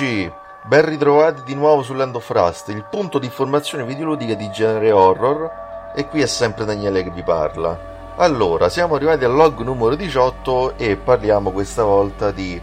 Eccoci, ben ritrovati di nuovo su Land of Rust, il punto di informazione videoludica di genere horror e qui è sempre Daniele che vi parla. Allora, siamo arrivati al log numero 18 e parliamo questa volta di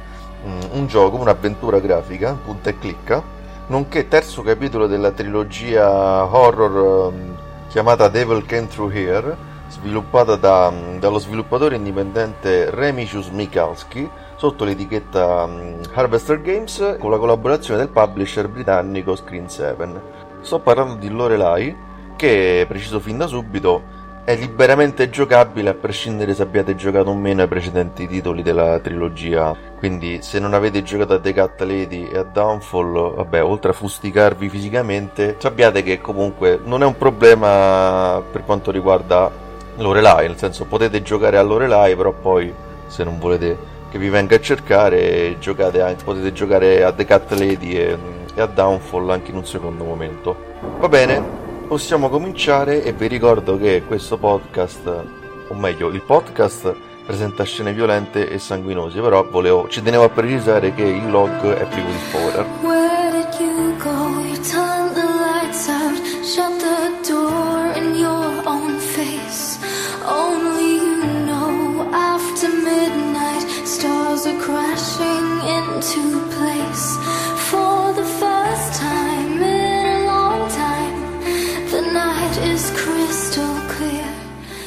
um, un gioco, un'avventura grafica, punta e clicca, nonché terzo capitolo della trilogia horror um, chiamata Devil Came Through Here, sviluppata da, um, dallo sviluppatore indipendente Remicius Mikalski sotto l'etichetta um, Harvester Games con la collaborazione del publisher britannico Screen 7. Sto parlando di Lorelai che, preciso fin da subito, è liberamente giocabile a prescindere se abbiate giocato o meno ai precedenti titoli della trilogia. Quindi, se non avete giocato a The Cat Lady e a Downfall, vabbè, oltre a fusticarvi fisicamente, sappiate che comunque non è un problema per quanto riguarda Lorelai. Nel senso, potete giocare a Lorelai, però poi, se non volete che vi venga a cercare, giocate potete giocare a The Cat Lady e, e a Downfall anche in un secondo momento. Va bene, possiamo cominciare e vi ricordo che questo podcast, o meglio, il podcast presenta scene violente e sanguinose, però volevo, ci tenevo a precisare che il log è privo di spoiler.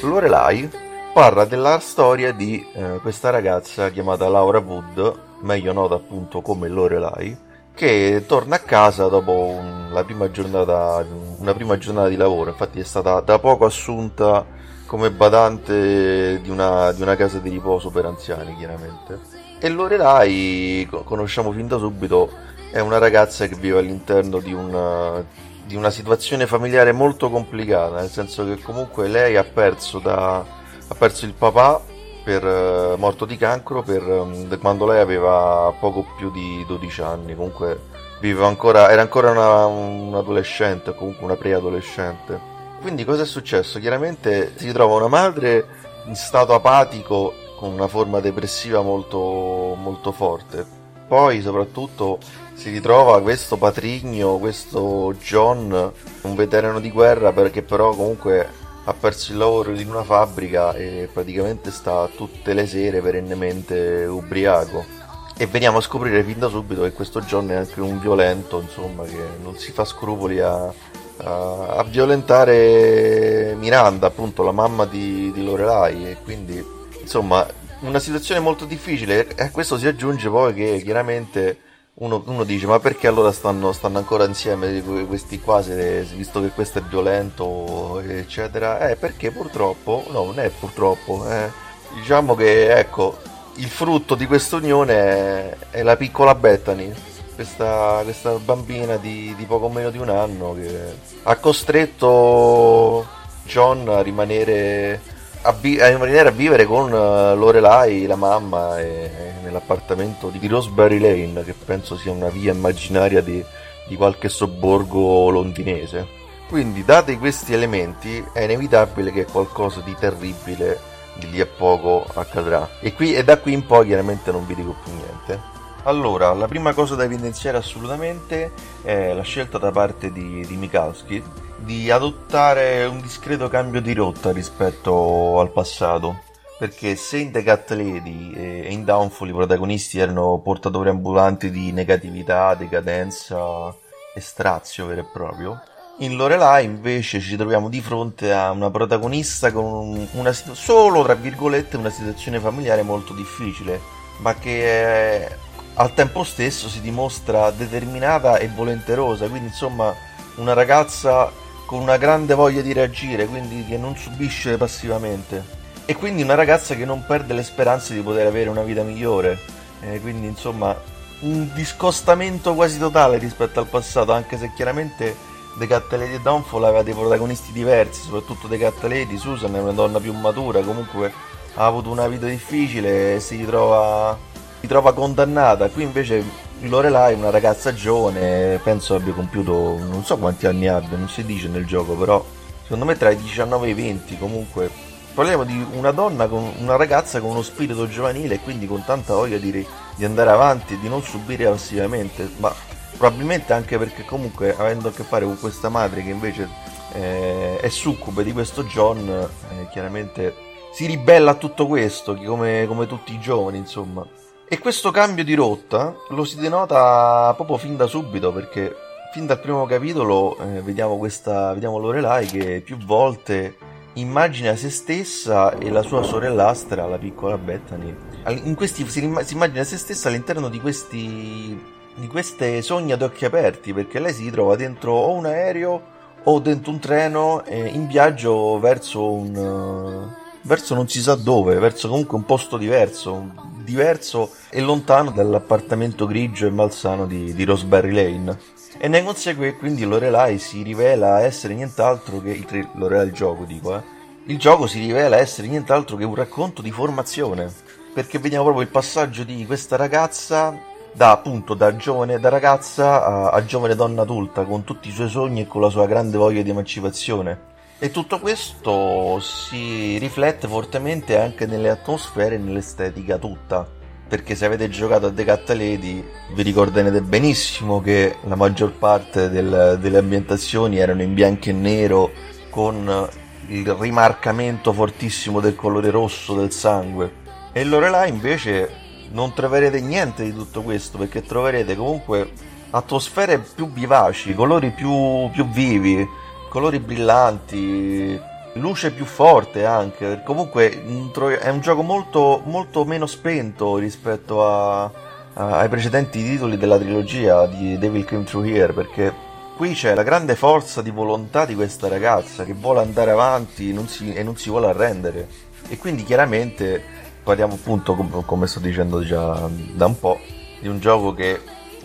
Lorelai parla della storia di eh, questa ragazza chiamata Laura Wood, meglio nota appunto come Lorelai, che torna a casa dopo un, la prima giornata, una prima giornata di lavoro. Infatti è stata da poco assunta come badante di una, di una casa di riposo per anziani, chiaramente. E Lorelai, conosciamo fin da subito, è una ragazza che vive all'interno di una, di una situazione familiare molto complicata, nel senso che comunque lei ha perso, da, ha perso il papà per, uh, morto di cancro per, um, quando lei aveva poco più di 12 anni, comunque ancora, era ancora una, un adolescente, comunque una preadolescente. Quindi cosa è successo? Chiaramente si trova una madre in stato apatico con una forma depressiva molto, molto forte. Poi soprattutto si ritrova questo patrigno, questo John, un veterano di guerra perché però comunque ha perso il lavoro in una fabbrica e praticamente sta tutte le sere perennemente ubriaco. E veniamo a scoprire fin da subito che questo John è anche un violento, insomma, che non si fa scrupoli a, a, violentare Miranda, appunto la mamma di, di Lorelai, e quindi insomma una situazione molto difficile. E a questo si aggiunge poi che chiaramente uno, uno, dice ma perché allora stanno, stanno, ancora insieme questi qua se, visto che questo è violento eccetera eh perché purtroppo no non è purtroppo eh, diciamo che ecco il frutto di questa unione è, è, la piccola Bethany questa, questa bambina di, di, poco meno di un anno che ha costretto John a rimanere a, vi- a rimanere a vivere con uh, Lorelai, la mamma, e, e nell'appartamento di Roseberry Lane, che penso sia una via immaginaria di, di qualche sobborgo londinese. Quindi, dati questi elementi, è inevitabile che qualcosa di terribile di lì a poco accadrà. E, qui, e da qui in poi chiaramente non vi dico più niente. Allora, la prima cosa da evidenziare assolutamente è la scelta da parte di, di Mikalski di adottare un discreto cambio di rotta rispetto al passato. Perché se in The Cat Lady e in Downfall i protagonisti erano portatori ambulanti di negatività, decadenza e strazio vero e proprio, in Lorelai invece ci troviamo di fronte a una protagonista con una solo tra virgolette una situazione familiare molto difficile, ma che è al tempo stesso si dimostra determinata e volenterosa, quindi insomma una ragazza con una grande voglia di reagire, quindi che non subisce passivamente. E quindi una ragazza che non perde le speranze di poter avere una vita migliore. Eh, quindi insomma un discostamento quasi totale rispetto al passato, anche se chiaramente The Cat Lady e Downfall aveva dei protagonisti diversi, soprattutto The Cat Lady, Susan è una donna più matura, comunque ha avuto una vita difficile e si ritrova si trova condannata. Qui invece Lorelai è una ragazza giovane, penso abbia compiuto non so quanti anni abbia, non si dice nel gioco, però secondo me tra i 19 e i 20 comunque Parliamo di una donna, con una ragazza con uno spirito giovanile e quindi con tanta voglia di, di andare avanti e di non subire passivamente, ma probabilmente anche perché comunque avendo a che fare con questa madre che invece eh, è succube di questo John, eh, chiaramente si ribella a tutto questo, come, come tutti i giovani, insomma. E questo cambio di rotta lo si denota proprio fin da subito, perché fin dal primo capitolo eh, vediamo, questa, vediamo Lorelai che più volte immagina se stessa e la sua sorellastra, la piccola Bethany. In questi, si, si immagina se stessa all'interno di questi di queste sogni ad occhi aperti perché lei si trova dentro o un aereo o dentro un treno eh, in viaggio verso un uh, verso non si sa dove, verso comunque un posto diverso, diverso e lontano dall'appartamento grigio e malsano di, di Roseberry Lane. E ne consegue quindi Lorelai si rivela essere nient'altro che il Lorelai il gioco dico, eh. Il gioco si rivela essere nient'altro che un racconto di formazione, perché vediamo proprio il passaggio di questa ragazza da appunto da giovane da ragazza a, a giovane donna adulta con tutti i suoi sogni e con la sua grande voglia di emancipazione. E tutto questo si riflette fortemente anche nelle atmosfere e nell'estetica tutta. Perché se avete giocato a Cat Lady vi ricorderete benissimo che la maggior parte del, delle ambientazioni erano in bianco e nero con il rimarcamento fortissimo del colore rosso del sangue. E Lorelai invece non troverete niente di tutto questo perché troverete comunque atmosfere più vivaci, colori più, più vivi, colori brillanti, luce più forte anche. Comunque è un gioco molto, molto meno spento rispetto a, a, ai precedenti titoli della trilogia di Devil Came Through Here perché qui c'è la grande forza di volontà di questa ragazza che vuole andare avanti non si, e non si vuole arrendere. E quindi chiaramente parliamo appunto, come sto dicendo già da un po', di un gioco che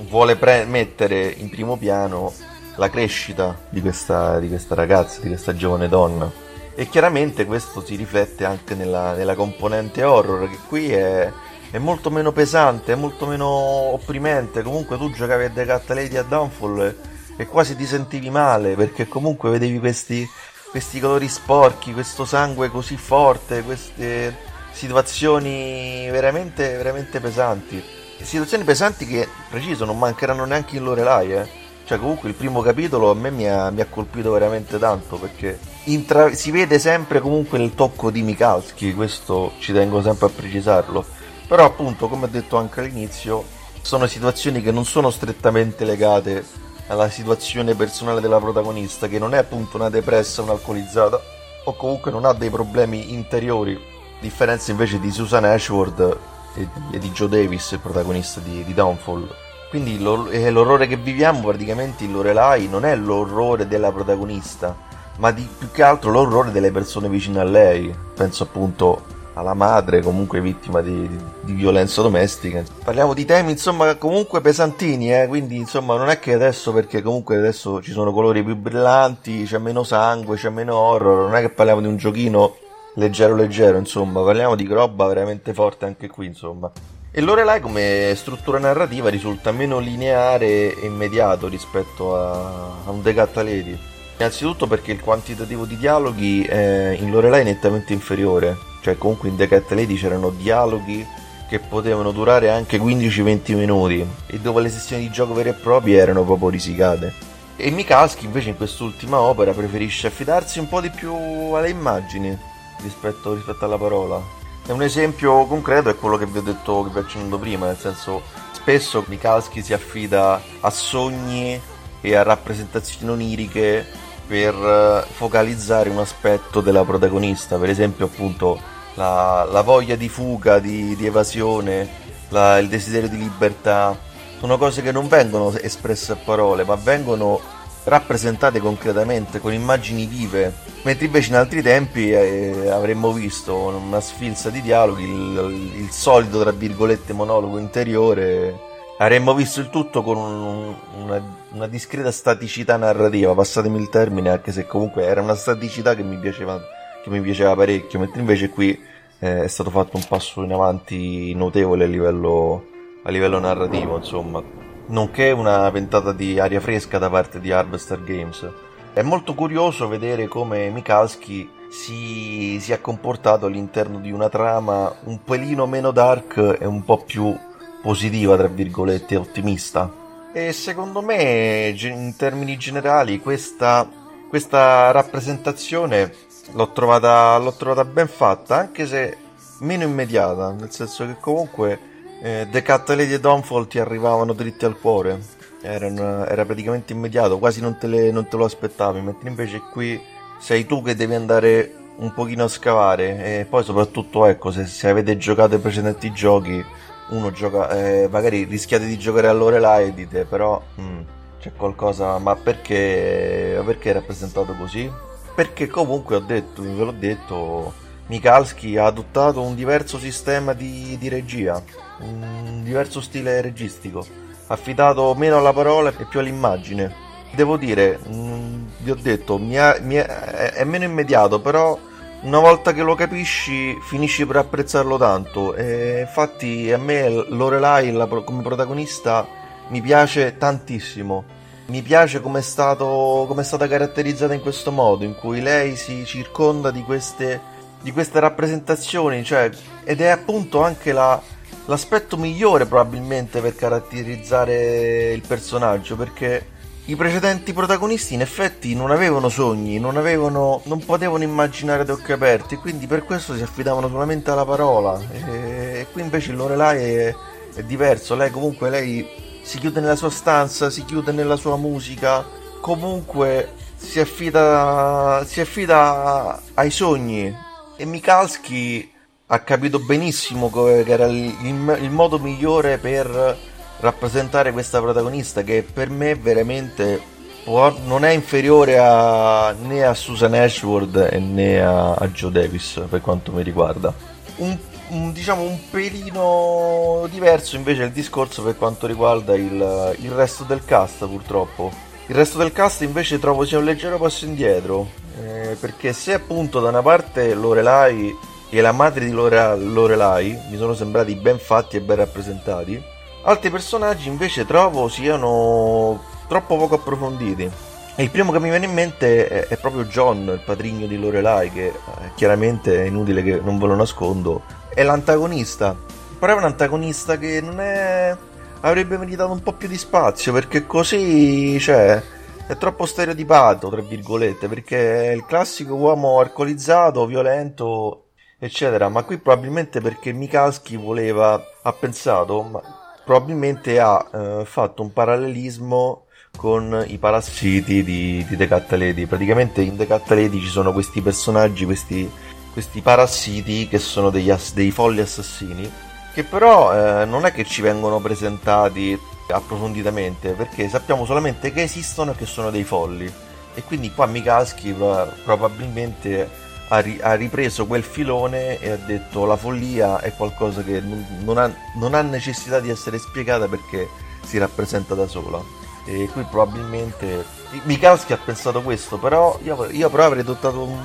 vuole pre- mettere in primo piano la crescita di questa, di questa ragazza, di questa giovane donna. E chiaramente questo si riflette anche nella, nella componente horror, che qui è, è, molto meno pesante, è molto meno opprimente. Comunque tu giocavi a The Cat Lady a Downfall e, quasi ti sentivi male, perché comunque vedevi questi, questi colori sporchi, questo sangue così forte, queste situazioni veramente, veramente pesanti. Situazioni pesanti che, preciso, non mancheranno neanche in Lorelai, eh. Cioè, comunque il primo capitolo a me mi ha, mi ha colpito veramente tanto perché intra- si vede sempre comunque il tocco di Mikalski, questo ci tengo sempre a precisarlo. Però, appunto, come ho detto anche all'inizio, sono situazioni che non sono strettamente legate alla situazione personale della protagonista, che non è appunto una depressa, un'alcolizzata, o comunque non ha dei problemi interiori differenza invece di Susan Ashworth e, e di Joe Davis, il protagonista di, di Downfall. Quindi l'or- l'orrore che viviamo praticamente in Lorelai non è l'orrore della protagonista, ma di, più che altro l'orrore delle persone vicine a lei. Penso appunto alla madre comunque vittima di, di, violenza domestica. Parliamo di temi insomma comunque pesantini, eh? quindi insomma non è che adesso perché comunque adesso ci sono colori più brillanti, c'è meno sangue, c'è meno horror, non è che parliamo di un giochino leggero leggero, insomma, parliamo di roba veramente forte anche qui, insomma. E Lorelai come struttura narrativa risulta meno lineare e immediato rispetto a, a un Decatta Lady. Innanzitutto perché il quantitativo di dialoghi è in Lorelai nettamente inferiore, cioè comunque in Decatta Lady c'erano dialoghi che potevano durare anche 15-20 minuti e dove le sessioni di gioco vere e proprie erano proprio risicate. E Mikalski invece in quest'ultima opera preferisce affidarsi un po' di più alle immagini, rispetto, rispetto alla parola. E un esempio concreto è quello che vi ho detto, che vi ho accennato prima, nel senso spesso Mikalski si affida a sogni e a rappresentazioni oniriche per eh, focalizzare un aspetto della protagonista, per esempio appunto la, la voglia di fuga, di, di evasione, la, il desiderio di libertà, sono cose che non vengono espresse a parole, ma vengono rappresentate concretamente con immagini vive, mentre invece in altri tempi eh, avremmo visto una sfilza di dialoghi, il, il, solito tra virgolette monologo interiore, avremmo visto il tutto con un, una, una, discreta staticità narrativa, passatemi il termine, anche se comunque era una staticità che mi piaceva, che mi piaceva parecchio, mentre invece qui eh, è stato fatto un passo in avanti notevole a livello, a livello narrativo, insomma nonché una ventata di aria fresca da parte di Harvester Games. È molto curioso vedere come Mikalski si, è comportato all'interno di una trama un pelino meno dark e un po' più positiva, tra virgolette, ottimista. E secondo me, in termini generali, questa, questa rappresentazione l'ho trovata, l'ho trovata ben fatta, anche se meno immediata, nel senso che comunque eh, Lady e Dawnfall ti arrivavano dritti al cuore. Erano, era praticamente immediato, quasi non te, le, non te, lo aspettavi, mentre invece qui sei tu che devi andare un pochino a scavare. E poi soprattutto ecco se, se avete giocato i precedenti giochi uno gioca eh, magari rischiate di giocare a Lorelai e dite però mm, c'è qualcosa ma perché perché è rappresentato così? Perché comunque ho detto ve l'ho detto Mikalski ha adottato un diverso sistema di, di regia un diverso stile registico affidato meno alla parola e più all'immagine. Devo dire mh, mm, vi ho detto mi ha, mi è, è meno immediato però una volta che lo capisci finisci per apprezzarlo tanto. E infatti a me Lorelai la, come protagonista mi piace tantissimo. Mi piace come è stata caratterizzata in questo modo in cui lei si circonda di queste, di queste rappresentazioni cioè, ed è appunto anche la, l'aspetto migliore probabilmente per caratterizzare il personaggio perché i precedenti protagonisti in effetti non avevano sogni, non, avevano, non potevano immaginare ad occhi aperti, quindi per questo si affidavano solamente alla parola. E, e qui invece Lorelai è, è diverso, lei comunque lei si chiude nella sua stanza, si chiude nella sua musica, comunque si affida, si affida ai sogni. E Mikalski ha capito benissimo che era il, il, il modo migliore per rappresentare questa protagonista che per me veramente può, non è inferiore a, né a Susan Ashworth né a, a Joe Davis per quanto mi riguarda. Un, un, diciamo un pelino diverso invece il discorso per quanto riguarda il, il resto del cast purtroppo. Il resto del cast invece trovo sia un leggero passo indietro, eh, perché se appunto da una parte Lorelai e la madre di Lore, Lorelai mi sono sembrati ben fatti e ben rappresentati, Altri personaggi invece trovo siano troppo poco approfonditi. E il primo che mi viene in mente è, è proprio John, il patrigno di Lorelai, che eh, chiaramente è inutile che non ve lo nascondo, è l'antagonista. Però è un antagonista che non è... avrebbe meritato un po' più di spazio, perché così, cioè, è troppo stereotipato, tra virgolette, perché è il classico uomo alcolizzato, violento, eccetera. Ma qui probabilmente perché Mikalski voleva, ha pensato, ma probabilmente ha eh, fatto un parallelismo con i parassiti di, di Lady. Praticamente in Lady ci sono questi personaggi, questi, questi parassiti che sono degli ass- dei folli assassini, che però eh, non è che ci vengono presentati approfonditamente, perché sappiamo solamente che esistono e che sono dei folli. E quindi qua Mikaschi probabilmente ha, ri- ha, ripreso quel filone e ha detto la follia è qualcosa che non, non, ha, non, ha, necessità di essere spiegata perché si rappresenta da sola. E qui probabilmente Mikalski ha pensato questo, però io, io però avrei adottato un,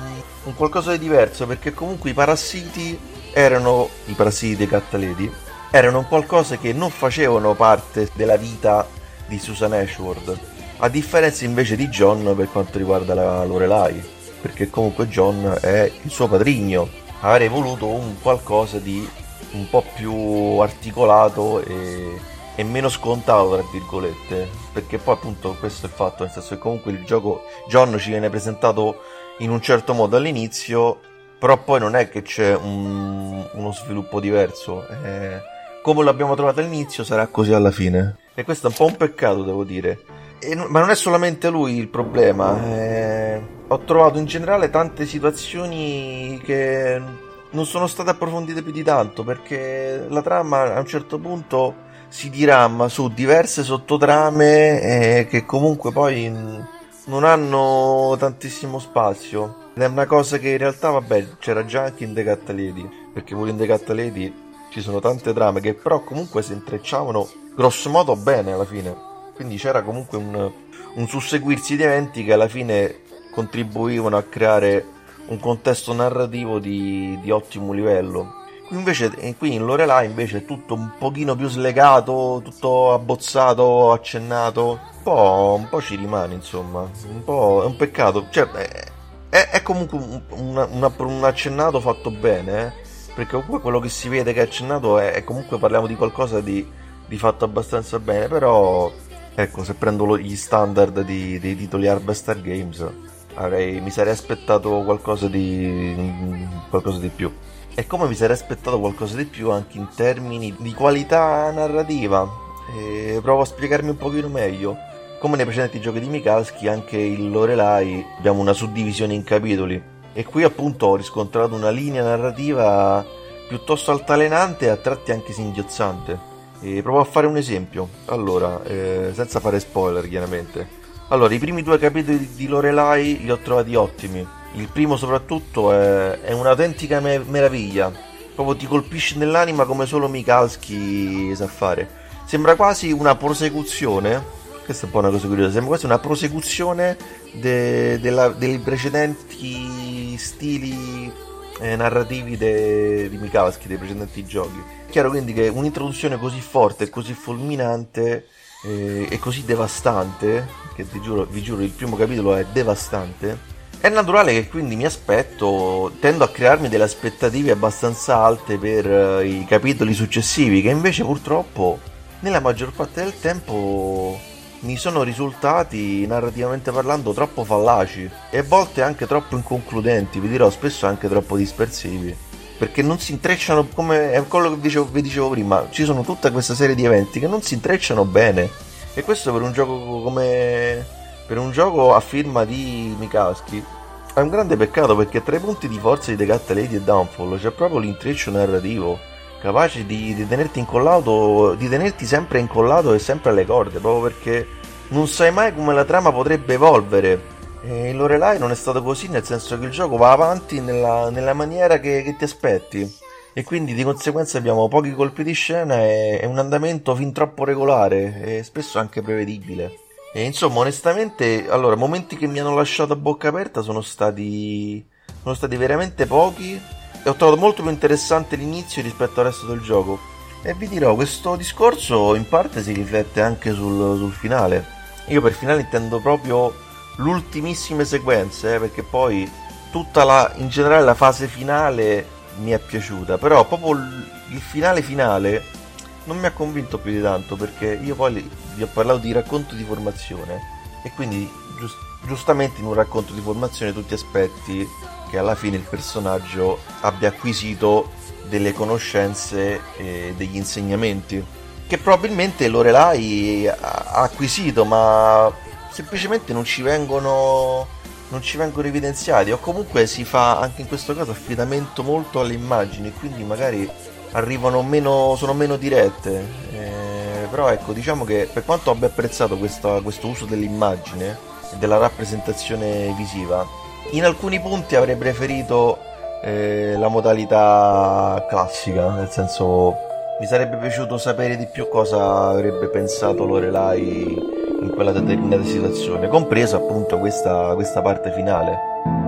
un, qualcosa di diverso perché comunque i parassiti erano i parassiti dei Cattaledi erano qualcosa che non facevano parte della vita di Susan Ashworth a differenza invece di John per quanto riguarda la Lorelai perché comunque John è il suo padrigno. Avrei voluto un qualcosa di un po' più articolato e, e, meno scontato, tra virgolette, perché poi appunto questo è il fatto, nel senso che comunque il gioco John ci viene presentato in un certo modo all'inizio, però poi non è che c'è un, uno sviluppo diverso. Eh, come l'abbiamo trovato all'inizio sarà così alla fine. E questo è un po' un peccato, devo dire. E, ma non è solamente lui il problema. Eh, ho trovato in generale tante situazioni che non sono state approfondite più di tanto perché la trama a un certo punto si dirama su diverse sottotrame eh, che comunque poi non hanno tantissimo spazio. Ed è una cosa che in realtà, vabbè, c'era già anche in The Cat Lady, perché pure in The Cat Lady ci sono tante trame che però comunque si intrecciavano grosso modo bene alla fine. Quindi c'era comunque un, un susseguirsi di eventi che alla fine contribuivano a creare un contesto narrativo di, di ottimo livello. Qui invece, qui in Lorelai invece è tutto un pochino più slegato, tutto abbozzato, accennato. Un po', un po ci rimane, insomma. Un po' è un peccato. Cioè, è, è comunque un, una, un, accennato fatto bene, eh? Perché comunque quello che si vede che è accennato è, è comunque parliamo di qualcosa di, di, fatto abbastanza bene, però ecco, se prendo lo, gli standard di, dei titoli Harvester Games, avrei, mi sarei aspettato qualcosa di, qualcosa di più. E come mi sarei aspettato qualcosa di più anche in termini di qualità narrativa. E provo a spiegarmi un pochino meglio. Come nei precedenti giochi di Mikalski, anche il Lorelai abbiamo una suddivisione in capitoli. E qui appunto ho riscontrato una linea narrativa piuttosto altalenante e a tratti anche singhiozzante. E provo a fare un esempio. Allora, eh, senza fare spoiler chiaramente. Allora, i primi due capitoli di Lorelai li ho trovati ottimi. Il primo soprattutto è, è un'autentica me- meraviglia. Proprio ti colpisce nell'anima come solo Mikalski sa fare. Sembra quasi una prosecuzione questa è un po' una cosa curiosa. Sembra quasi una prosecuzione de, della, dei precedenti stili eh, narrativi de, di Mikowski, dei precedenti giochi. Chiaro quindi che un'introduzione così forte, così fulminante eh, e così devastante, che giuro, vi giuro il primo capitolo è devastante, è naturale che quindi mi aspetto, tendo a crearmi delle aspettative abbastanza alte per uh, i capitoli successivi, che invece purtroppo nella maggior parte del tempo mi sono risultati narrativamente parlando troppo fallaci e a volte anche troppo inconcludenti, vi dirò spesso anche troppo dispersivi. Perché non si intrecciano come è quello che dicevo, vi dicevo prima, ci sono tutta questa serie di eventi che non si intrecciano bene. E questo per un gioco come. per un gioco a firma di Mikowski è un grande peccato perché tra i punti di forza di The Cat Lady e Downfall c'è proprio l'intreccio narrativo capace di, di, tenerti incollato, di tenerti sempre incollato e sempre alle corde, proprio perché non sai mai come la trama potrebbe evolvere. E in Lorelai non è stato così, nel senso che il gioco va avanti nella, nella maniera che, che, ti aspetti. E quindi di conseguenza abbiamo pochi colpi di scena e, e un andamento fin troppo regolare e spesso anche prevedibile. E insomma, onestamente, allora, momenti che mi hanno lasciato a bocca aperta sono stati, sono stati veramente pochi e ho trovato molto più interessante l'inizio rispetto al resto del gioco. E vi dirò, questo discorso in parte si riflette anche sul, sul finale. Io per finale intendo proprio l'ultimissime sequenze, eh, perché poi tutta la, in generale la fase finale mi è piaciuta, però proprio il finale finale non mi ha convinto più di tanto, perché io poi vi ho parlato di racconto di formazione e quindi giust- giustamente in un racconto di formazione tu ti aspetti che alla fine il personaggio abbia acquisito delle conoscenze e degli insegnamenti che probabilmente Lorelai ha acquisito ma semplicemente non ci vengono non ci vengono evidenziati o comunque si fa anche in questo caso affidamento molto alle immagini quindi magari arrivano meno sono meno dirette. Eh, però ecco diciamo che per quanto abbia apprezzato questa, questo uso dell'immagine e della rappresentazione visiva in alcuni punti avrei preferito eh, la modalità classica, nel senso mi sarebbe piaciuto sapere di più cosa avrebbe pensato Lorelai in quella determinata situazione, compresa appunto questa, questa parte finale.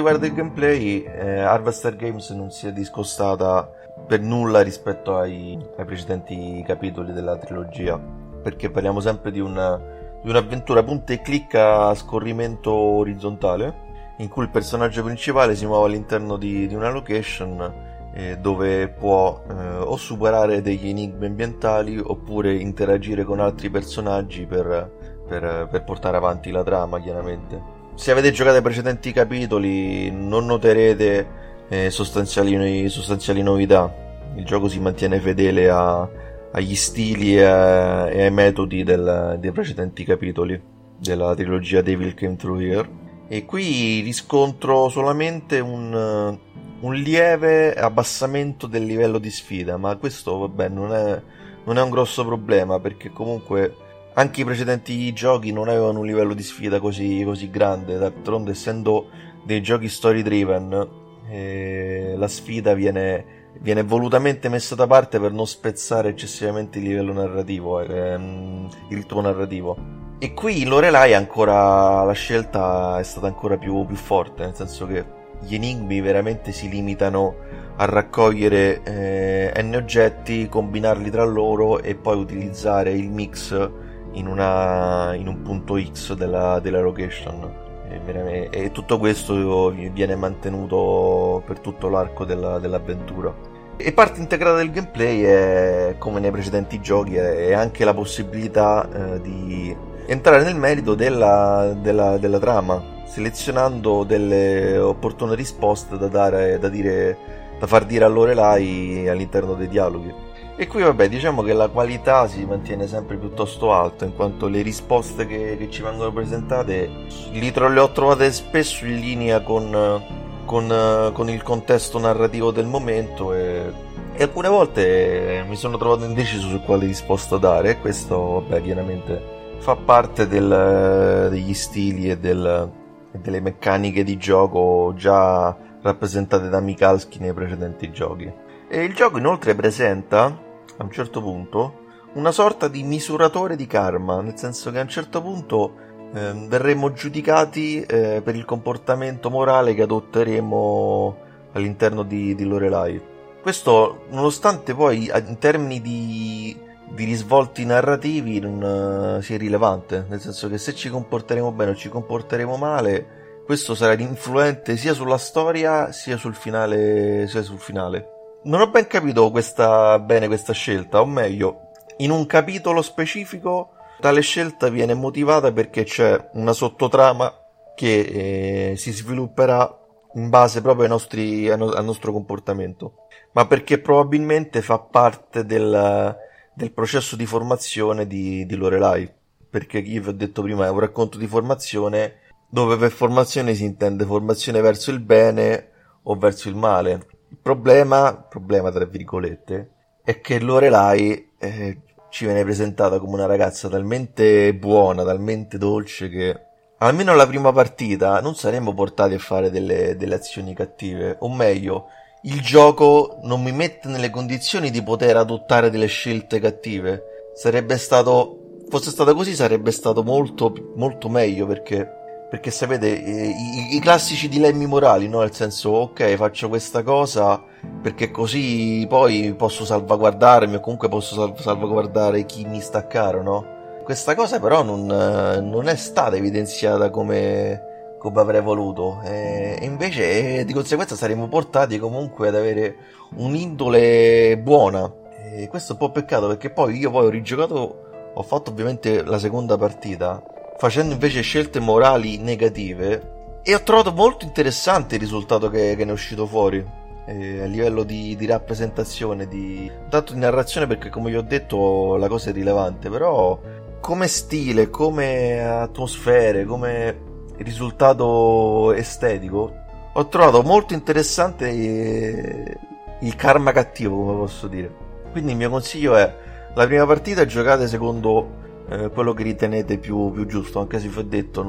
Riguarda il gameplay, eh, Harvester Games non si è discostata per nulla rispetto ai, ai precedenti capitoli della trilogia, perché parliamo sempre di, una, di un'avventura punta e clicca a scorrimento orizzontale, in cui il personaggio principale si muove all'interno di, di una location eh, dove può eh, o superare degli enigmi ambientali oppure interagire con altri personaggi per, per, per portare avanti la trama, chiaramente se avete giocato ai precedenti capitoli non noterete eh, sostanziali, sostanziali, novità. Il gioco si mantiene fedele a, agli stili e, e, ai metodi del, dei precedenti capitoli della trilogia Devil Came Through Here. E qui riscontro solamente un, un lieve abbassamento del livello di sfida, ma questo vabbè non è, non è un grosso problema perché comunque anche i precedenti giochi non avevano un livello di sfida così, così grande, d'altronde essendo dei giochi story driven eh, la sfida viene, viene, volutamente messa da parte per non spezzare eccessivamente il livello narrativo, ehm, il ritmo narrativo. E qui Lorelai ancora la scelta è stata ancora più, più forte, nel senso che gli enigmi veramente si limitano a raccogliere eh, n oggetti, combinarli tra loro e poi utilizzare il mix in, una, in un punto X della, della location. E, tutto questo viene mantenuto per tutto l'arco della, dell'avventura. E parte integrata del gameplay è, come nei precedenti giochi, è anche la possibilità eh, di entrare nel merito della, della, della, trama, selezionando delle opportune risposte da, dare, da, dire, da far dire a Lorelai all'interno dei dialoghi. E qui vabbè diciamo che la qualità si mantiene sempre piuttosto alta in quanto le risposte che, che ci vengono presentate li le ho trovate spesso in linea con, con, con il contesto narrativo del momento e, e, alcune volte mi sono trovato indeciso su quale risposta dare e questo vabbè chiaramente fa parte del, degli stili e, del, e delle meccaniche di gioco già rappresentate da Mikalski nei precedenti giochi. E il gioco inoltre presenta a un certo punto una sorta di misuratore di karma, nel senso che a un certo punto eh, verremo giudicati eh, per il comportamento morale che adotteremo all'interno di, di Lorelai. Questo nonostante poi in termini di, di risvolti narrativi non uh, sia rilevante, nel senso che se ci comporteremo bene o ci comporteremo male, questo sarà influente sia sulla storia sia sul finale. Sia sul finale. Non ho ben capito questa, bene questa scelta, o meglio, in un capitolo specifico tale scelta viene motivata perché c'è una sottotrama che eh, si svilupperà in base proprio nostri, al nostro comportamento, ma perché probabilmente fa parte del, del processo di formazione di, di Lorelai. Perché io vi ho detto prima è un racconto di formazione dove per formazione si intende formazione verso il bene o verso il male il problema, problema tra virgolette, è che Lorelai eh, ci viene presentata come una ragazza talmente buona, talmente dolce che almeno alla prima partita non saremmo portati a fare delle, delle azioni cattive, o meglio, il gioco non mi mette nelle condizioni di poter adottare delle scelte cattive. Sarebbe stato, fosse stato così, sarebbe stato molto, molto meglio perché perché sapete, i, i, classici dilemmi morali, no? Nel senso, ok, faccio questa cosa perché così poi posso salvaguardarmi o comunque posso sal- salvaguardare chi mi sta caro, no? Questa cosa però non, non è stata evidenziata come, come avrei voluto e invece eh, di conseguenza saremmo portati comunque ad avere un'indole buona e questo è un po' peccato perché poi io poi ho rigiocato ho fatto ovviamente la seconda partita facendo invece scelte morali negative e ho trovato molto interessante il risultato che, che ne è uscito fuori eh, a livello di, di, rappresentazione di tanto di narrazione perché come vi ho detto la cosa è rilevante però come stile come atmosfere come risultato estetico ho trovato molto interessante eh, il karma cattivo come posso dire. Quindi il mio consiglio è la prima partita giocate secondo eh, quello che ritenete più, più, giusto, anche se vi ho detto,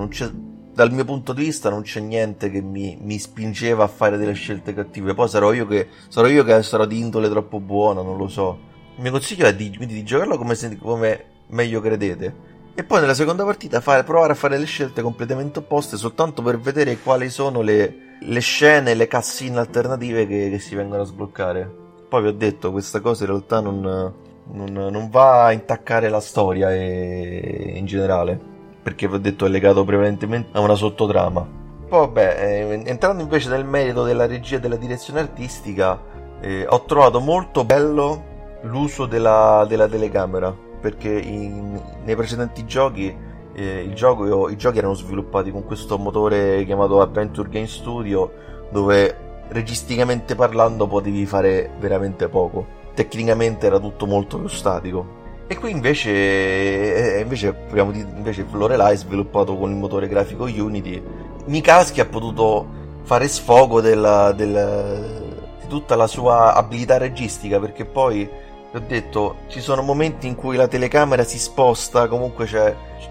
dal mio punto di vista non c'è niente che mi, mi, spingeva a fare delle scelte cattive, poi sarò io che, sarò io che sarò di indole troppo buona, non lo so. Il mio consiglio è di, di giocarlo come, come meglio credete. E poi nella seconda partita fare, provare a fare le scelte completamente opposte soltanto per vedere quali sono le, le scene, le cassine alternative che, che, si vengono a sbloccare. Poi vi ho detto, questa cosa in realtà non, non, non va a intaccare la storia e, in generale, perché vi ho detto è legato prevalentemente a una sottotrama. Poi vabbè, eh, entrando invece nel merito della regia e della direzione artistica, eh, ho trovato molto bello l'uso della, della telecamera, perché in, nei precedenti giochi eh, gioco, i giochi erano sviluppati con questo motore chiamato Adventure Game Studio, dove registicamente parlando potevi fare veramente poco tecnicamente era tutto molto più statico. E qui invece, eh, invece, di, invece Lorelai sviluppato con il motore grafico Unity, Mikalski ha potuto fare sfogo della, della, di tutta la sua abilità registica perché poi vi ho detto ci sono momenti in cui la telecamera si sposta comunque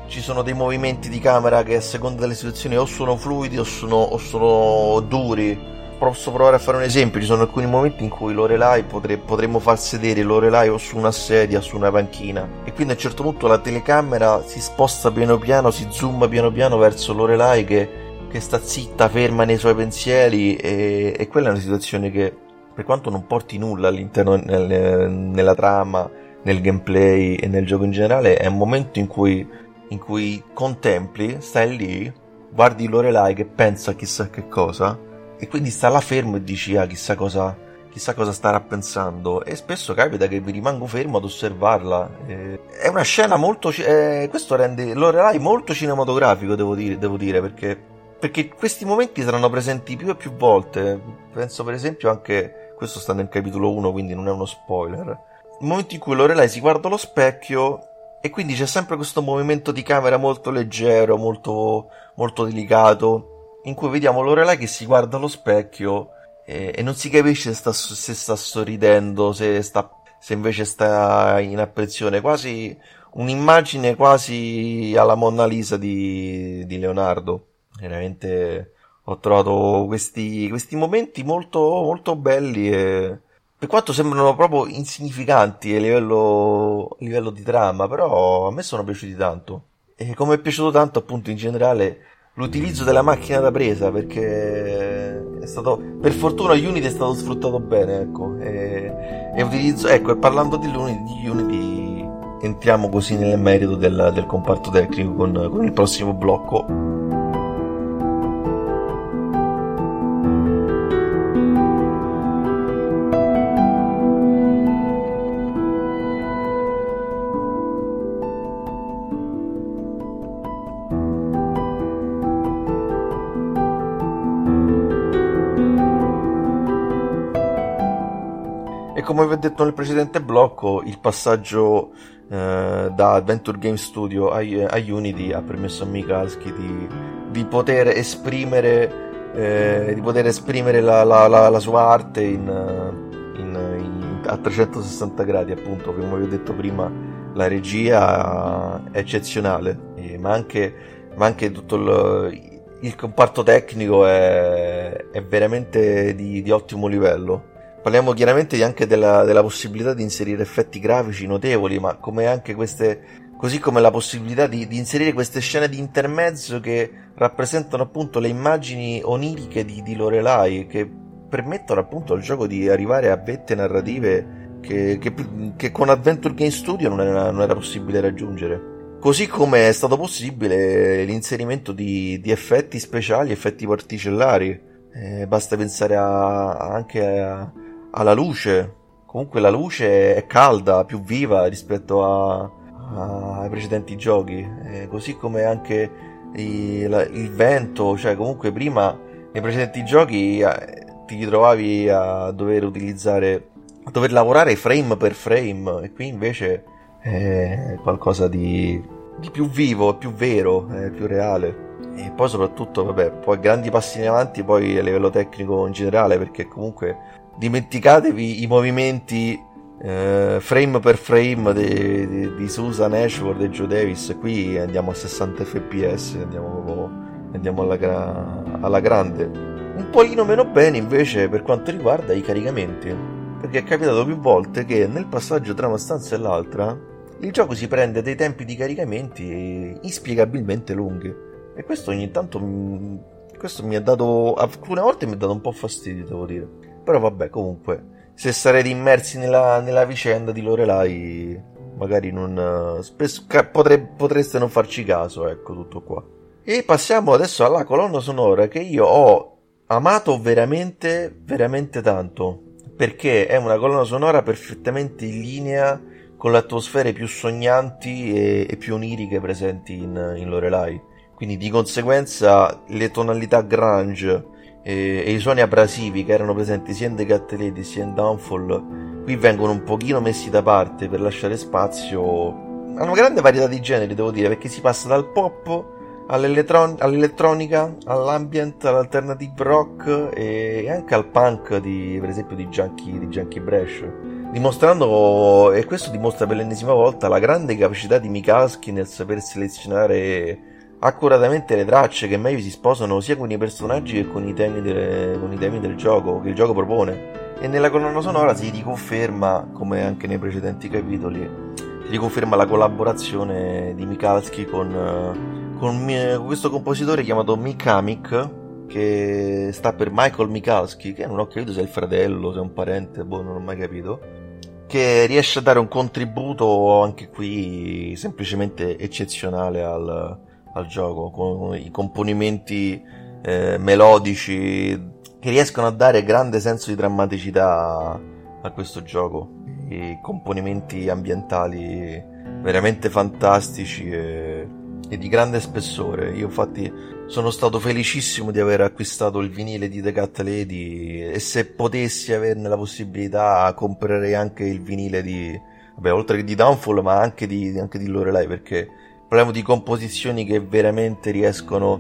ci sono dei movimenti di camera che a seconda delle situazioni o sono fluidi o sono, o sono duri posso provare a fare un esempio, ci sono alcuni momenti in cui Lorelai potre, potremmo far sedere Lorelai o su una sedia su una panchina. E quindi a un certo punto la telecamera si sposta piano piano, si zooma piano piano verso Lorelai che, che sta zitta, ferma nei suoi pensieri e, e, quella è una situazione che per quanto non porti nulla all'interno nel, nella trama, nel gameplay e nel gioco in generale, è un momento in cui, in cui contempli, stai lì, guardi Lorelai che pensa chissà che cosa e quindi sta là fermo e dici ah chissà cosa, chissà cosa starà pensando. E spesso capita che vi rimango fermo ad osservarla. Eh, è una scena molto eh, questo rende Lorelai molto cinematografico devo dire, devo dire perché, perché questi momenti saranno presenti più e più volte. Penso per esempio anche questo sta nel capitolo 1 quindi non è uno spoiler. Il momento in cui Lorelai si guarda allo specchio e quindi c'è sempre questo movimento di camera molto leggero molto, molto delicato in cui vediamo Lorelai che si guarda allo specchio e, e non si capisce se sta, se sta sorridendo, se, sta, se invece sta in apprensione, quasi un'immagine quasi alla Monna Lisa di, di Leonardo. Veramente ho trovato questi, questi momenti molto, molto belli e per quanto sembrano proprio insignificanti a livello, a livello di trama, però a me sono piaciuti tanto. E come è piaciuto tanto appunto in generale l'utilizzo della macchina da presa perché è stato per fortuna Unity è stato sfruttato bene ecco. E, e utilizzo ecco e parlando di Unity, di Unity entriamo così nel merito del, del comparto tecnico con, con il prossimo blocco detto nel precedente blocco, il passaggio eh, da Adventure Game Studio a, a, Unity ha permesso a Mikalski di, di poter esprimere, eh, di poter esprimere la, la, la, la sua arte in, in, in, a 360 gradi, appunto, come vi ho detto prima, la regia è eccezionale, eh, ma, anche, ma anche tutto il, il comparto tecnico è, è veramente di, di ottimo livello Parliamo chiaramente anche della, della, possibilità di inserire effetti grafici notevoli, ma come anche queste, così come la possibilità di, di, inserire queste scene di intermezzo che rappresentano appunto le immagini oniriche di, di Lorelai, che permettono appunto al gioco di arrivare a vette narrative che, che, che con Adventure Game Studio non era, non era, possibile raggiungere. Così come è stato possibile l'inserimento di, di effetti speciali, effetti particellari. Eh, basta pensare a, anche a, alla luce. Comunque la luce è calda, più viva rispetto a, a, ai precedenti giochi. Eh, così come anche il, il, vento, cioè comunque prima nei precedenti giochi eh, ti ritrovavi a dover utilizzare, a dover lavorare frame per frame e qui invece è qualcosa di, di più vivo, più vero, più reale. E poi soprattutto, vabbè, poi grandi passi in avanti poi a livello tecnico in generale perché comunque dimenticatevi i movimenti eh, frame per frame di, di, di, Susan Ashford e Joe Davis. Qui andiamo a 60 fps, andiamo, andiamo alla, gra- alla grande. Un pochino meno bene invece per quanto riguarda i caricamenti, perché è capitato più volte che nel passaggio tra una stanza e l'altra il gioco si prende dei tempi di caricamenti inspiegabilmente lunghi. E questo ogni tanto questo mi ha dato alcune volte mi ha dato un po' fastidio, devo dire. Però vabbè, comunque, se sarete immersi nella, nella vicenda di Lorelai, magari non... Spesso, potre, potreste non farci caso, ecco, tutto qua. E passiamo adesso alla colonna sonora che io ho amato veramente, veramente tanto. Perché è una colonna sonora perfettamente in linea con le atmosfere più sognanti e, e più oniriche presenti in, in Lorelai. Quindi di conseguenza le tonalità grunge e, e i suoni abrasivi che erano presenti sia in The Cat Lady sia in Downfall qui vengono un pochino messi da parte per lasciare spazio. A una grande varietà di generi devo dire perché si passa dal pop all'elettron- all'elettronica all'ambient all'alternative rock e anche al punk di, per esempio di Junkie, di Junkie Brash. Dimostrando e questo dimostra per l'ennesima volta la grande capacità di Mikalski nel saper selezionare accuratamente le tracce che meglio si sposano sia con i personaggi che con i temi, delle, con i temi del gioco, che il gioco propone. E nella colonna sonora si riconferma, come anche nei precedenti capitoli, si riconferma la collaborazione di Mikalski con, con questo compositore chiamato Mikamik, che sta per Michael Mikalski, che non ho capito se è il fratello, se è un parente, boh, non ho mai capito, che riesce a dare un contributo anche qui semplicemente eccezionale al, al gioco, con i componimenti eh, melodici che riescono a dare grande senso di drammaticità a questo gioco, i componimenti ambientali veramente fantastici e e di grande spessore. Io infatti sono stato felicissimo di aver acquistato il vinile di The Cat Lady e se potessi averne la possibilità comprerei anche il vinile di, vabbè, oltre che di Downfall ma anche di, anche di Lorelai perché parliamo di composizioni che veramente riescono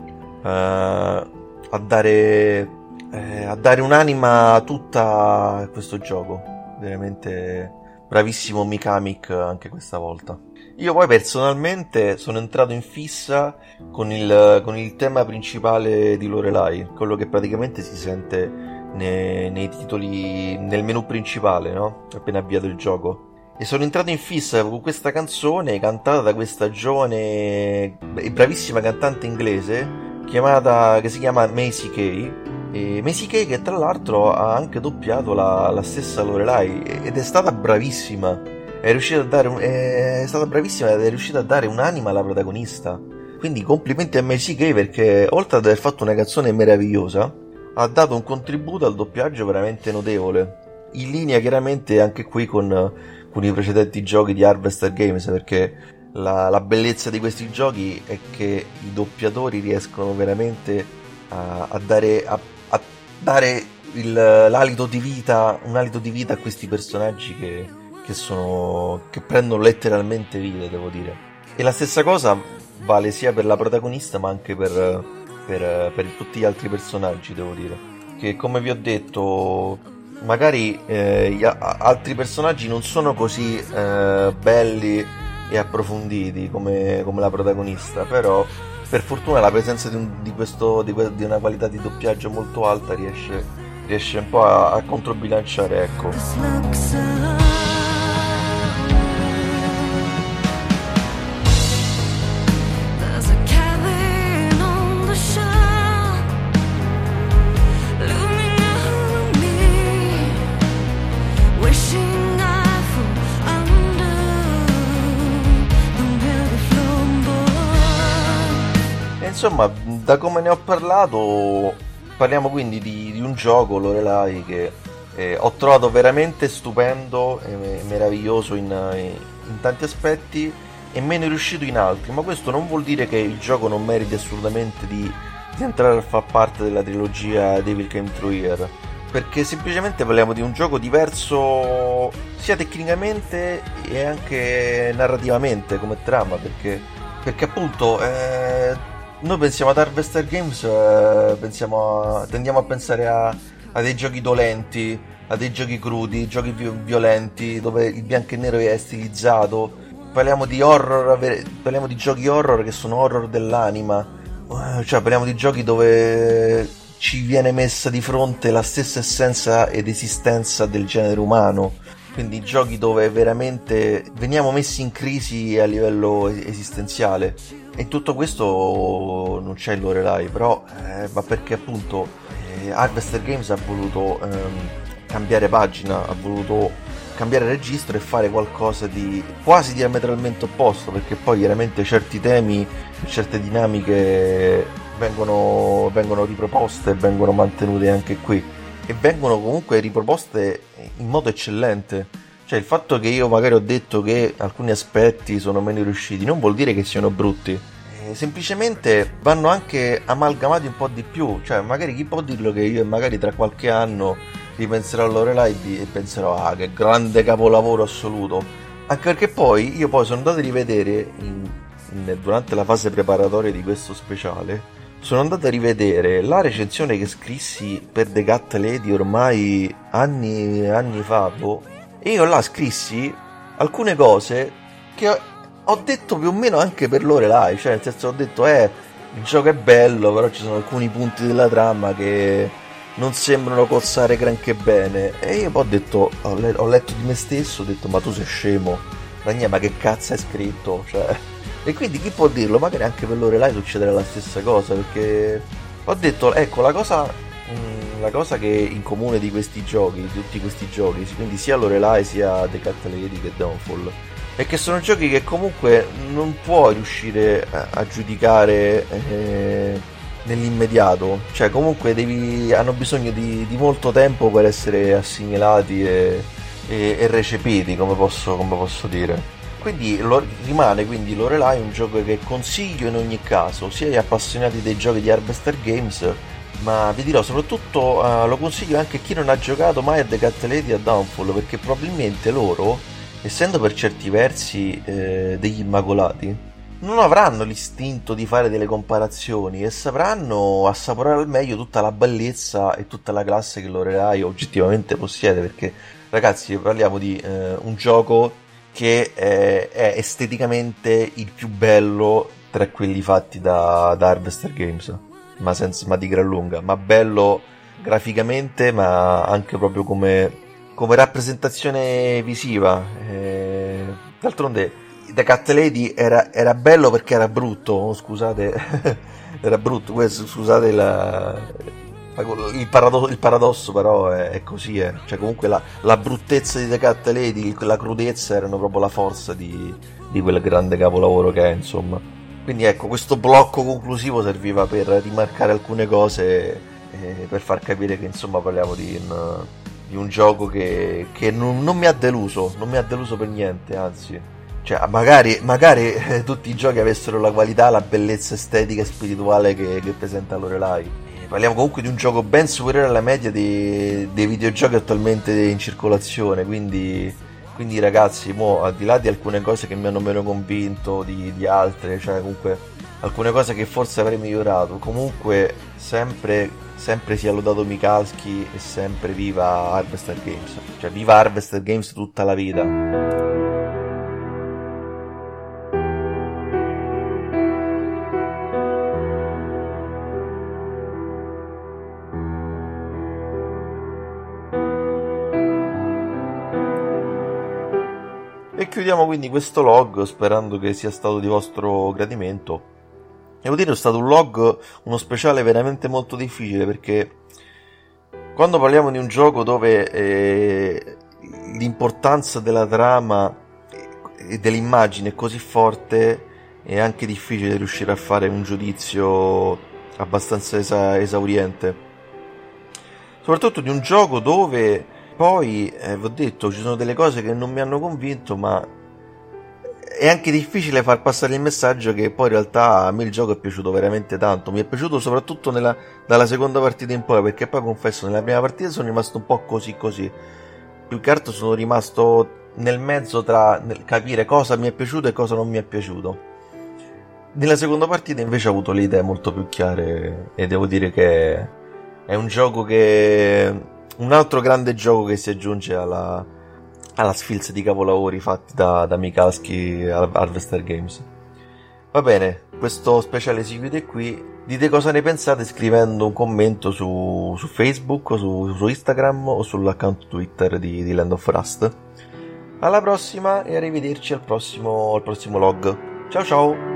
uh, a dare eh, a dare un'anima tutta a questo gioco veramente bravissimo Mikamik anche questa volta io poi personalmente sono entrato in fissa con il, con il tema principale di Lorelai, quello che praticamente si sente nei, nei titoli, nel menu principale, no? Appena avviato il gioco. E sono entrato in fissa con questa canzone cantata da questa giovane e bravissima cantante inglese chiamata, che si chiama Macy Kay. E Macy Kay che tra l'altro ha anche doppiato la, la stessa Lorelai ed è stata bravissima è a dare è stata bravissima ed è riuscita a dare un'anima alla protagonista. Quindi complimenti a Macy Gay perché oltre ad aver fatto una canzone meravigliosa, ha dato un contributo al doppiaggio veramente notevole. In linea chiaramente anche qui con, con i precedenti giochi di Harvester Games perché la, la, bellezza di questi giochi è che i doppiatori riescono veramente a, a dare, a, a dare il, l'alito di vita, un alito di vita a questi personaggi che, che, sono, che prendono letteralmente vita, devo dire. E la stessa cosa vale sia per la protagonista ma anche per, per, per tutti gli altri personaggi, devo dire. Che come vi ho detto, magari eh, gli a- altri personaggi non sono così eh, belli e approfonditi come, come, la protagonista, però per fortuna la presenza di, un, di, questo, di, di una qualità di doppiaggio molto alta riesce, riesce un po' a, a controbilanciare, ecco. Insomma, da come ne ho parlato, parliamo quindi di, di un gioco, Lorelai, che eh, ho trovato veramente stupendo e meraviglioso in, in, tanti aspetti e meno riuscito in altri, ma questo non vuol dire che il gioco non meriti assolutamente di, di entrare a far parte della trilogia Devil Came Through Here perché semplicemente parliamo di un gioco diverso sia tecnicamente e anche narrativamente come trama perché, perché appunto eh, noi pensiamo ad Harvester Games, eh, pensiamo a, tendiamo a pensare a, a, dei giochi dolenti, a dei giochi crudi, giochi violenti, dove il bianco e nero è stilizzato. Parliamo di horror, parliamo di giochi horror che sono horror dell'anima, eh, cioè parliamo di giochi dove ci viene messa di fronte la stessa essenza ed esistenza del genere umano. Quindi giochi dove veramente veniamo messi in crisi a livello esistenziale e tutto questo non c'è il Lorelai però eh, ma perché appunto eh, Harvester Games ha voluto ehm, cambiare pagina ha voluto cambiare registro e fare qualcosa di quasi diametralmente opposto perché poi chiaramente certi temi certe dinamiche vengono, vengono riproposte vengono mantenute anche qui. E vengono comunque riproposte in modo eccellente cioè il fatto che io magari ho detto che alcuni aspetti sono meno riusciti non vuol dire che siano brutti. Eh, semplicemente vanno anche amalgamati un po' di più. Cioè magari chi può dirlo che io magari tra qualche anno ripenserò a Lorelai e penserò ah che grande capolavoro assoluto. Anche perché poi io poi sono andato a rivedere in, in, durante la fase preparatoria di questo speciale sono andato a rivedere la recensione che scrissi per The Cat Lady ormai anni e anni fa, boh, e io là scrissi alcune cose che ho detto più o meno anche per Lorelai, cioè nel senso ho detto eh il gioco è bello, però ci sono alcuni punti della trama che non sembrano cozzare granché bene. E io poi ho detto, ho, le- ho letto di me stesso, ho detto, ma tu sei scemo. Ragna, ma che cazzo hai scritto? Cioè... E quindi chi può dirlo? Magari anche per Lorelai succederà la stessa cosa, perché ho detto, ecco, la cosa, mh, la cosa che in comune di questi giochi, di tutti questi giochi, quindi sia Lorelai sia The Cat Lady che Downfall, è che sono giochi che comunque non puoi riuscire a, a giudicare eh, nell'immediato, cioè comunque devi, hanno bisogno di, di, molto tempo per essere assimilati e, e, e recepiti, come posso, come posso dire. Quindi lo, rimane quindi Lorelai un gioco che consiglio in ogni caso, sia agli appassionati dei giochi di Harvester Games, ma vi dirò soprattutto uh, lo consiglio anche a chi non ha giocato mai a The Cat Lady a Downfall, perché probabilmente loro, essendo per certi versi eh, degli immacolati, non avranno l'istinto di fare delle comparazioni e sapranno assaporare al meglio tutta la bellezza e tutta la classe che Lorelai oggettivamente possiede, perché ragazzi parliamo di eh, un gioco che è, è, esteticamente il più bello tra quelli fatti da, da Harvester Games, ma, senza, ma di gran lunga, ma bello graficamente, ma anche proprio come, come rappresentazione visiva. Eh, d'altronde, The Cat Lady era, era, bello perché era brutto, oh, scusate, era brutto, questo, scusate la, il, paradosso, il paradosso però è, è così, eh. cioè comunque la, la, bruttezza di The Cat Lady, la crudezza erano proprio la forza di, di quel grande capolavoro che è, insomma. Quindi ecco, questo blocco conclusivo serviva per rimarcare alcune cose, eh, per far capire che insomma parliamo di un, di un gioco che, che non, non, mi ha deluso, non mi ha deluso per niente, anzi. Cioè, magari, magari eh, tutti i giochi avessero la qualità, la bellezza estetica e spirituale che, che presenta Lorelai parliamo comunque di un gioco ben superiore alla media dei, dei videogiochi attualmente in circolazione, quindi, quindi ragazzi, mo, al di là di alcune cose che mi hanno meno convinto di, di altre, cioè comunque alcune cose che forse avrei migliorato, comunque sempre, sempre sia lodato Mikalski e sempre viva Harvester Games, cioè viva Harvester Games tutta la vita. Chiudiamo quindi questo log sperando che sia stato di vostro gradimento. Devo dire è stato un log, uno speciale veramente molto difficile perché quando parliamo di un gioco dove eh, l'importanza della trama e dell'immagine è così forte è anche difficile riuscire a fare un giudizio abbastanza esa- esauriente. Soprattutto di un gioco dove poi, eh, vi ho detto, ci sono delle cose che non mi hanno convinto, ma è anche difficile far passare il messaggio che poi in realtà a me il gioco è piaciuto veramente tanto. Mi è piaciuto soprattutto nella, dalla seconda partita in poi, perché poi confesso, nella prima partita sono rimasto un po' così così. Più che altro sono rimasto nel mezzo tra capire cosa mi è piaciuto e cosa non mi è piaciuto. Nella seconda partita invece ho avuto le idee molto più chiare e devo dire che è un gioco che un altro grande gioco che si aggiunge alla, alla sfilza di capolavori fatti da, da Mikalski Harvester Games. Va bene, questo speciale si chiude qui. Dite cosa ne pensate scrivendo un commento su, su Facebook, su, su, Instagram o sull'account Twitter di, di, Land of Rust. Alla prossima e arrivederci al prossimo, al prossimo log. Ciao ciao!